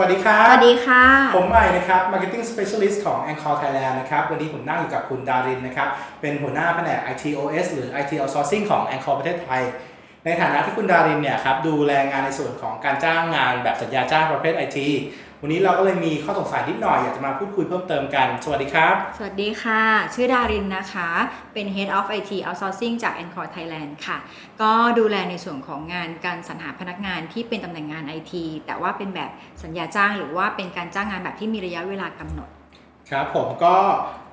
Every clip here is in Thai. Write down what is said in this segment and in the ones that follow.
วัสดีครับ สวัสดีค่ะ ผมใหม่นะครับ Marketing Specialist ของ Anchor Thailand นะครับ วันนี้ผมนั่งอยู่กับคุณดารินนะครับ เป็นหัวหน้าแผนก ITOS หรือ IT Outsourcing ของ Anchor ประเทศไทย ในฐานะที่คุณดารินเนี่ยครับดูแลงานในส่วนของการจ้างงานแบบสัญญาจ้างประเภท IT วันนี้เราก็เลยมีข้อสงสัยนิดหน่อยอยากจะมาพูดคุยเพิ่มเติมกัน สวัสดีครับ สวัสดีค่ะ ชื่อดารินนะคะ เป็น Head of IT Outsourcing จาก Encore Thailand ค่ะ ก็ดูแลในส่วนของงานการสรรหาพนักงานที่เป็นตำแหน่งงาน IT แต่ว่าเป็นแบบสัญญาจ้าง หรือว่าเป็นการจ้างงานแบบที่มีระยะเวลากำหนด ครับผมก็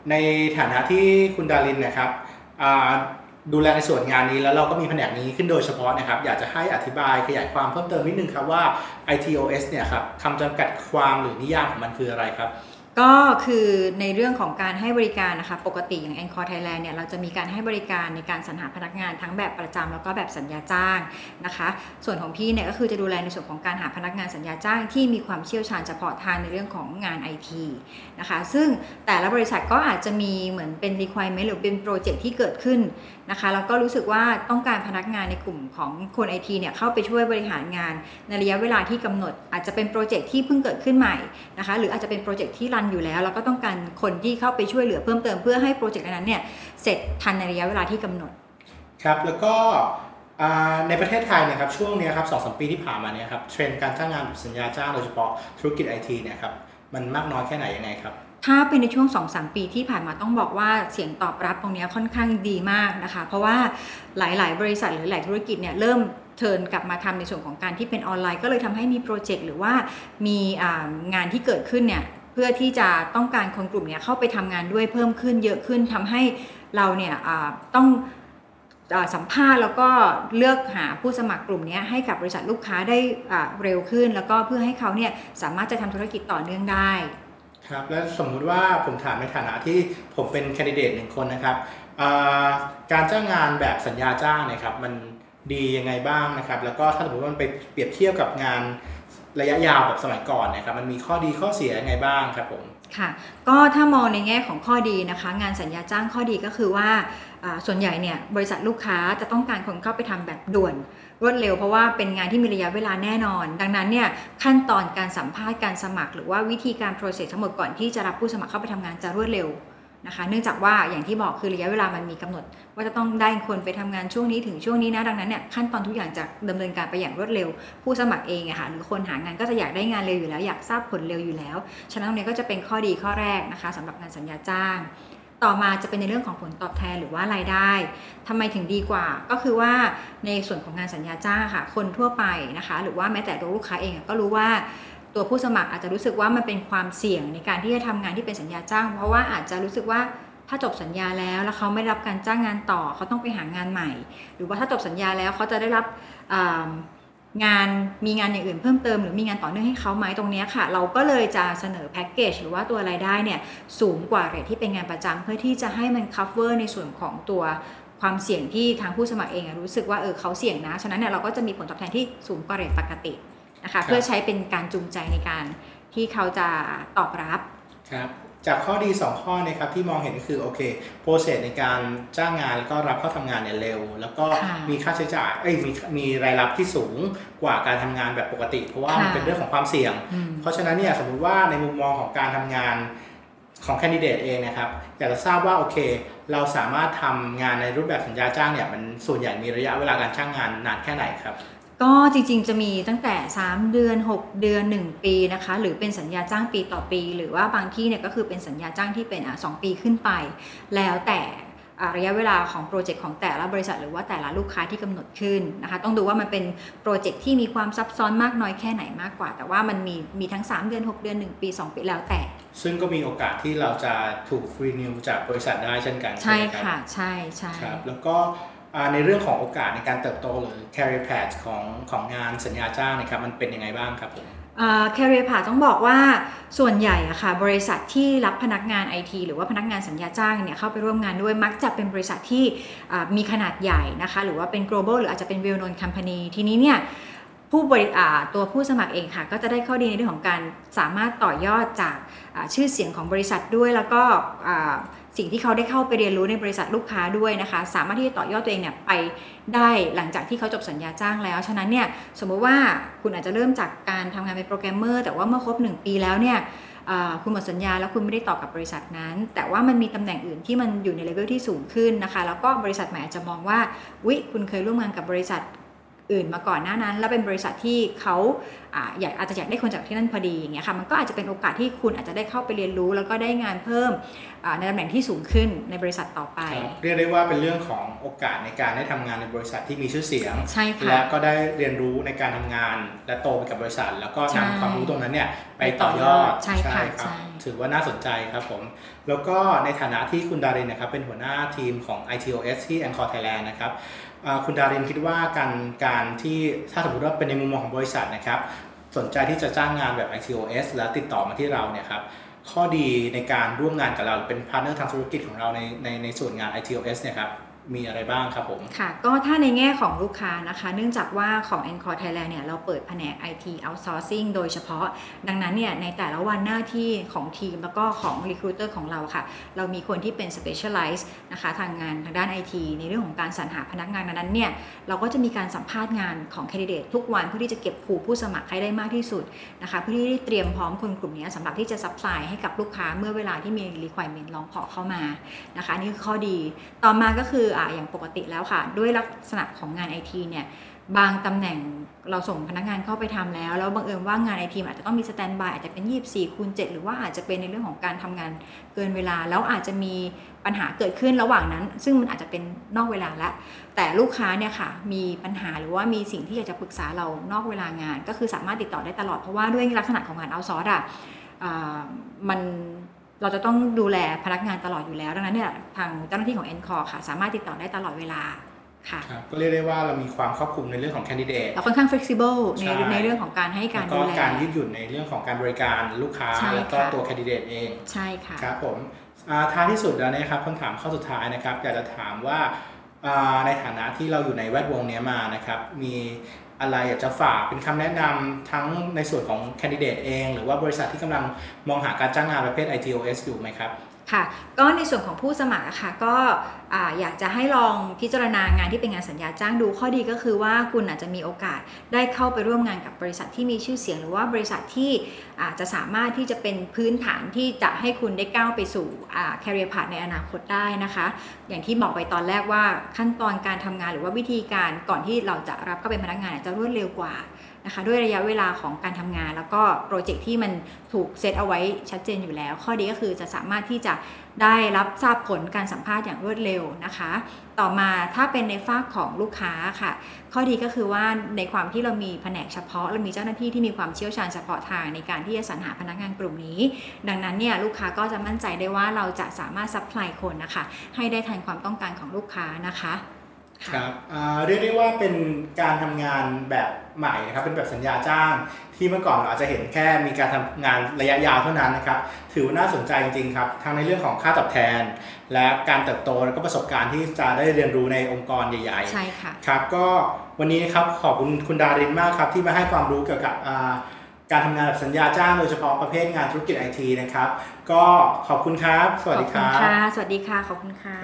ในฐานะที่คุณดารินนะครับอ่า ดูแลในส่วนงานนี้แล้วเราก็มีแผนกนี้ขึ้นโดยเฉพาะนะครับ อยากจะให้อธิบายขยายความเพิ่มเติมนิดนึงครับว่า ITOS เนี่ยครับคำจำกัดความหรือนิยามของมันคืออะไรครับ ก็คือในเรื่องของการให้บริการนะคะ ปกติอย่าง Encore Thailand เนี่ยเราจะมีการให้บริการในการสรรหาพนักงานทั้งแบบประจำแล้วก็แบบสัญญาจ้างนะคะ ส่วนของพี่เนี่ยก็คือจะดูแลในส่วนของการหาพนักงานสัญญาจ้าง ที่มีความเชี่ยวชาญเฉพาะทางในเรื่องของงาน IT นะคะ ซึ่งแต่ละบริษัทก็อาจจะมีเหมือนเป็น requirement หรือเป็นโปรเจกต์ที่เกิดขึ้นนะคะแล้วก็รู้สึกว่าต้องการพนักงานในกลุ่มของคน IT เนี่ยเข้าไปช่วยบริหารงานในระยะเวลาที่กำหนด อาจจะเป็นโปรเจกต์ที่เพิ่งเกิดขึ้นใหม่นะคะหรืออาจจะเป็นโปรเจกต์ที่รันอยู่แล้ว แล้วก็ต้องการคนที่เข้าไปช่วยเหลือเพิ่มเติมเพื่อให้โปรเจกต์นั้นเนี่ยเสร็จทันในระยะเวลาที่กำหนดครับแล้วก็ในประเทศไทยเนะครับช่วงนี้ครับสองสมปีที่ผ่านมาเนี่ยครับเทรนด์การจ้างงานแบบสัญญาจ้างโดยเฉพาะธุรกิจไอทีเนี่ยครับ มันมากน้อยแค่ไหนยังไงครับ ถ้าเป็นในช่วง2-3ปีที่ผ่านมาต้องบอกว่าเสียงตอบรับตรงนี้ค่อนข้างดีมากนะคะ เพราะว่าหลาย ๆ บริษัทหรือหลายธุรกิจเนี่ยเริ่มเทินกลับมาทำในส่วนของการที่เป็นออนไลน์ ก็เลยทำให้มีโปรเจกต์หรือว่ามีงานที่เกิดขึ้นเนี่ยเพื่อที่จะต้องการคนกลุ่มนี้เข้าไปทำงานด้วยเพิ่มขึ้นเยอะขึ้นทำให้เราเนี่ยต้อง สัมภาษณ์แล้วก็เลือกหาผู้สมัครกลุ่มนี้ให้กับบริษัทลูกค้าได้เร็วขึ้น แล้วก็เพื่อให้เขาเนี่ยสามารถจะทำธุรกิจต่อเนื่องได้ครับแล้วสมมุติว่าผมถามในฐานะที่ผมเป็นแคนดิเดตหนึ่งคนนะครับการจ้างงานแบบสัญญาจ้างนะครับมันดียังไงบ้างนะครับ แล้วก็ถ้าสมมติว่ามันไปเปรียบเทียบกับงานระยะยาวแบบสมัยก่อนนะครับมันมีข้อดีข้อเสียยังไงบ้างครับผม ค่ะก็ถ้ามองในแง่ของข้อดีนะคะ งานสัญญาจ้างข้อดีก็คือว่าส่วนใหญ่เนี่ยบริษัทลูกค้าจะต้องการคนเข้าไปทำแบบด่วนรวดเร็วเพราะว่าเป็นงานที่มีระยะเวลาแน่นอน ดังนั้นเนี่ยขั้นตอนการสัมภาษณ์การสมัคร หรือว่าวิธีการ process ทั้งหมดก่อนที่จะรับผู้สมัครเข้าไปทำงานจะรวดเร็ว นะคะ เนื่องจากว่าอย่างที่บอกคือระยะเวลามันมีกำหนด ว่าจะต้องได้คนไปทำงานช่วงนี้ถึงช่วงนี้นะดังนั้นเนี่ยขั้นตอนทุกอย่างจะดำเนินการไปอย่างรวดเร็ว ผู้สมัครเองอะค่ะหรือคนหางานก็จะอยากได้งานเร็วอยู่แล้ว อยากทราบผลเร็วอยู่แล้ว ฉะนั้นตรงนี้ก็จะเป็นข้อดีข้อแรกนะคะสำหรับงานสัญญาจ้าง ต่อมาจะเป็นในเรื่องของผลตอบแทนหรือว่ารายได้ทำไมถึงดีกว่าก็คือว่าในส่วนของงานสัญญาจ้างค่ะ คนทั่วไปนะคะ หรือว่าแม้แต่ตัวลูกค้าเองก็รู้ว่า ตัวผู้สมัครอาจจะรู้สึกว่ามันเป็นความเสี่ยงในการที่จะทำงานที่เป็นสัญญาจ้าง เพราะว่าอาจจะรู้สึกว่าถ้าจบสัญญาแล้วแล้วเขาไม่รับการจ้างงานต่อเขาต้องไปหางานใหม่ หรือว่าถ้าจบสัญญาแล้วเขาจะได้รับงานมีงานอย่างอื่นเพิ่มเติมหรือมีงานต่อเนื่องให้เขาไหมตรงนี้ค่ะ เราก็เลยจะเสนอแพ็กเกจหรือว่าตัวรายได้เนี่ยสูงกว่าเรทที่เป็นงานประจำเพื่อที่จะให้มัน cover ในส่วนของตัวความเสี่ยงที่ทางผู้สมัครเองรู้สึกว่าเออเขาเสี่ยงนะฉะนั้นเนี่ยเราก็จะมีผลตอบแทนที่สูงกว่าเรทปกติ นะคะ เพื่อใช้เป็นการจูงใจในการที่เขาจะตอบรับครับจากข้อดี 2 ข้อนะครับที่มองเห็นก็คือโอเคโปรเซสในการจ้างงานแล้วก็รับเข้าทำงานเนี่ยเร็ว แล้วก็มีค่าใช้จ่ายเอ้ยมีมีรายรับที่สูงกว่าการทำงานแบบปกติ เพราะว่ามันเป็นเรื่องของความเสี่ยง เพราะฉะนั้นเนี่ยสมมุติว่าในมุมมองของการทำงานของแคนดิเดตเองนะครับอยากจะทราบว่าโอเค เราสามารถทำงานในรูปแบบสัญญาจ้างเนี่ยมันส่วนใหญ่มีระยะเวลาการจ้างงานนานแค่ไหนครับ ก็จริงๆ จะมีตั้งแต่ 3 เดือน 6 เดือน 1 ปีนะคะ หรือเป็นสัญญาจ้างปีต่อปี หรือว่าบางที่เนี่ยก็คือเป็นสัญญาจ้างที่เป็น2 ปีขึ้นไป แล้วแต่ระยะเวลาของ project ของแต่ละบริษัท หรือว่าแต่ละลูกค้าที่กำหนดขึ้นนะคะ ต้องดูว่ามันเป็น project ที่มีความซับซ้อนมากน้อยแค่ไหนมากกว่า แต่ว่ามันมีมีทั้ง 3 เดือน 6 เดือน 1 ปี 2 ปีแล้วแต่ ซึ่งก็มีโอกาสที่เราจะถูก renew จากบริษัทได้เช่นกัน ใช่ค่ะ ใช่ใช่ครับแล้วก็ ในเรื่องของโอกาสในการเติบโตหรือ career path ของของงานสัญญาจ้างนะครับมันเป็นยังไงบ้างครับผม career path ต้องบอกว่าส่วนใหญ่อะค่ะบริษัทที่รับพนักงานไอทีหรือว่าพนักงานสัญญาจ้างเนี่ยเข้าไปร่วมงานด้วยมักจะเป็นบริษัทที่มีขนาดใหญ่นะคะหรือว่าเป็น global หรืออาจจะเป็น well known company ทีนี้เนี่ยผู้บริตัวผู้สมัครเองค่ะ ก็จะได้ข้อดีในเรื่องของการสามารถต่อยอดจากชื่อเสียงของบริษัทด้วยแล้วก็ สิ่งที่เขาได้เข้าไปเรียนรู้ในบริษัทลูกค้าด้วยนะคะ สามารถที่จะต่อยอดตัวเองเนี่ยไปได้หลังจากที่เขาจบสัญญาจ้างแล้ว ฉะนั้นเนี่ยสมมติว่าคุณอาจจะเริ่มจากการทำงานเป็นโปรแกรมเมอร์แต่ว่าเมื่อครบ 1 ปีแล้วเนี่ยคุณหมดสัญญาแล้วคุณไม่ได้ต่อกับบริษัทนั้น แต่ว่ามันมีตำแหน่งอื่นที่มันอยู่ในเลเวลที่สูงขึ้นนะคะ แล้วก็บริษัทใหม่อาจจะมองว่าวิคุณเคยร่วมงานกับบริษัท อื่นมาก่อนหน้านั้น แล้วเป็นบริษัทที่เขาอยากอาจจะอยากได้คนจากที่นั่นพอดีอย่างเงี้ยค่ะมันก็อาจจะเป็นโอกาสที่คุณอาจจะได้เข้าไปเรียนรู้ แล้วก็ได้งานเพิ่มในตำแหน่งที่สูงขึ้นในบริษัทต่อไป เรียกได้ว่าเป็นเรื่องของโอกาสในการได้ทำงานในบริษัทที่มีชื่อเสียงใช่ค่ะและก็ได้เรียนรู้ในการทำงาน และโตไปกับบริษัท แล้วก็นำความรู้ตรงนั้นเนี่ยไปต่อยอดใช่ค่ะครับถือว่าน่าสนใจครับผม แล้วก็ในฐานะที่คุณดารินนะครับเป็นหัวหน้าทีมของ ITOS ที่ Anchor Thailand นะครับ คุณดารินคิดว่าการการที่ถ้าสมมติว่าเป็นในมุมมองของบริษัทนะครับ สนใจที่จะจ้างงานแบบ ITOS แล้วติดต่อมาที่เราเนี่ยครับข้อดีในการร่วมงานกับเราเป็นพาร์ทเนอร์ทางธุรกิจของเราในในในส่วนงาน ITOS เนี่ยครับ มีอะไรบ้างครับผม ค่ะ ก็ถ้าในแง่ของลูกค้านะคะ เนื่องจากว่าของ ANCOR Thailand เนี่ยเราเปิดแผนก IT outsourcing โดยเฉพาะ ดังนั้นเนี่ยในแต่ละวันหน้าที่ของทีมแล้วก็ของ recruiter ของเราค่ะ เรามีคนที่เป็น specialize นะคะทางงานทางด้าน IT ในเรื่องของการสรรหาพนักงานนั้นเนี่ยเราก็จะมีการสัมภาษณ์งานของ candidate ทุกวันเพื่อที่จะเก็บผูผู้สมัครให้ได้มากที่สุดนะคะเพื่อที่จะเตรียมพร้อมคนกลุ่มนี้สำหรับที่จะ supply ให้กับลูกค้าเมื่อเวลาที่มี requirement ลองขอเข้ามานะคะนี่คือข้อดี ต่อมาก็คืออ่าอย่างปกติแล้วค่ะ ด้วยลักษณะของงานไอทีเนี่ยบางตำแหน่งเราส่งพนักงานเข้าไปทำแล้ว แล้วบังเอิญว่างานไอทีอาจจะต้องมีสแตนบายอาจจะเป็น 24คูณ7หรือว่าอาจจะเป็นในเรื่องของการทำงานเกินเวลา แล้วอาจจะมีปัญหาเกิดขึ้นระหว่างนั้น ซึ่งมันอาจจะเป็นนอกเวลาละแต่ลูกค้าเนี่ยค่ะมีปัญหาหรือว่ามีสิ่งที่อยากจะปรึกษาเรานอกเวลางาน ก็คือสามารถติดต่อได้ตลอดเพราะว่าด้วยลักษณะของงานเอาซอร์สอะมัน เราจะต้องดูแลพนักงานตลอดอยู่แล้ว ดังนั้นเนี่ยทางเจ้าหน้าที่ของ e n c o r e ค่ะ สามารถติดต่อได้ตลอดเวลาค่ะก็เรียกได้ว่าเรามีความครอบคลุมในเรื่องของแคนดิเดตเราค่อนข้าง flexible ในในเรื่องของการให้การดูแลการยืดหยุ่นในเรื่องของการบริการลูกค้าแล้วก็ตัวแคนดิเดตเองใช่ค่ะครับผมท้ายที่สุดแล้วนะครับคำถามข้อสุดท้ายนะครับอยากจะถามว่าในฐานะที่เราอยู่ในแวดวงนี้มานะครับ มี อะไรอยากจะฝากเป็นคำแนะนำทั้งในส่วนของแคนดิเดตเอง หรือว่าบริษัทที่กำลังมองหาการจ้างงานประเภท ITOS อยู่ไหมครับ ค่ะ ก็ในส่วนของผู้สมัครค่ะก็อยากจะให้ลองพิจารณางานที่เป็นงานสัญญาจ้างดูข้อดีก็คือว่าคุณอาจจะมีโอกาสได้เข้าไปร่วมงานกับบริษัทที่มีชื่อเสียง หรือว่าบริษัทที่อาจจะสามารถที่จะเป็นพื้นฐานที่จะให้คุณได้ก้าวไปสู่ career path ในอนาคตได้นะคะ อย่างที่บอกไปตอนแรกว่าขั้นตอนการทำงานหรือว่าวิธีการก่อนที่เราจะรับเข้าเป็นพนักงานจะรวดเร็วกว่า นะคะด้วยระยะเวลาของการทำงาน แล้วก็โปรเจกต์ที่มันถูกเซตเอาไว้ชัดเจนอยู่แล้ว ข้อดีก็คือจะสามารถที่จะได้รับทราบผลการสัมภาษณ์อย่างรวดเร็วนะคะ ต่อมาถ้าเป็นในฝั่งของลูกค้าค่ะ ข้อดีก็คือว่าในความที่เรามีแผนกเฉพาะเรามีเจ้าหน้าที่ที่มีความเชี่ยวชาญเฉพาะทางในการที่จะสรรหาพนักงานกลุ่มนี้ ดังนั้นเนี่ยลูกค้าก็จะมั่นใจได้ว่าเราจะสามารถ supply คนนะคะให้ได้ทันความต้องการของลูกค้านะคะ ครับเรียกได้ว่าเป็นการทำงานแบบใหม่นะครับเป็นแบบสัญญาจ้าง ที่เมื่อก่อนเราอาจจะเห็นแค่มีการทำงานระยะยาวเท่านั้นนะครับ ถือว่าน่าสนใจจริงๆครับทั้งในเรื่องของค่าตอบแทน และการเติบโตแล้วก็ประสบการณ์ที่จะได้เรียนรู้ในองค์กรใหญ่ๆใช่ค่ะครับก็วันนี้ครับขอบคุณคุณดารินมากครับที่มาให้ความรู้เกี่ยวกับการทำงานแบบสัญญาจ้างโดยเฉพาะประเภทงานธุรกิจไอทีนะครับ ก็ขอบคุณครับ สวัสดีครับค่ะ สวัสดีค่ะ ขอบคุณค่ะ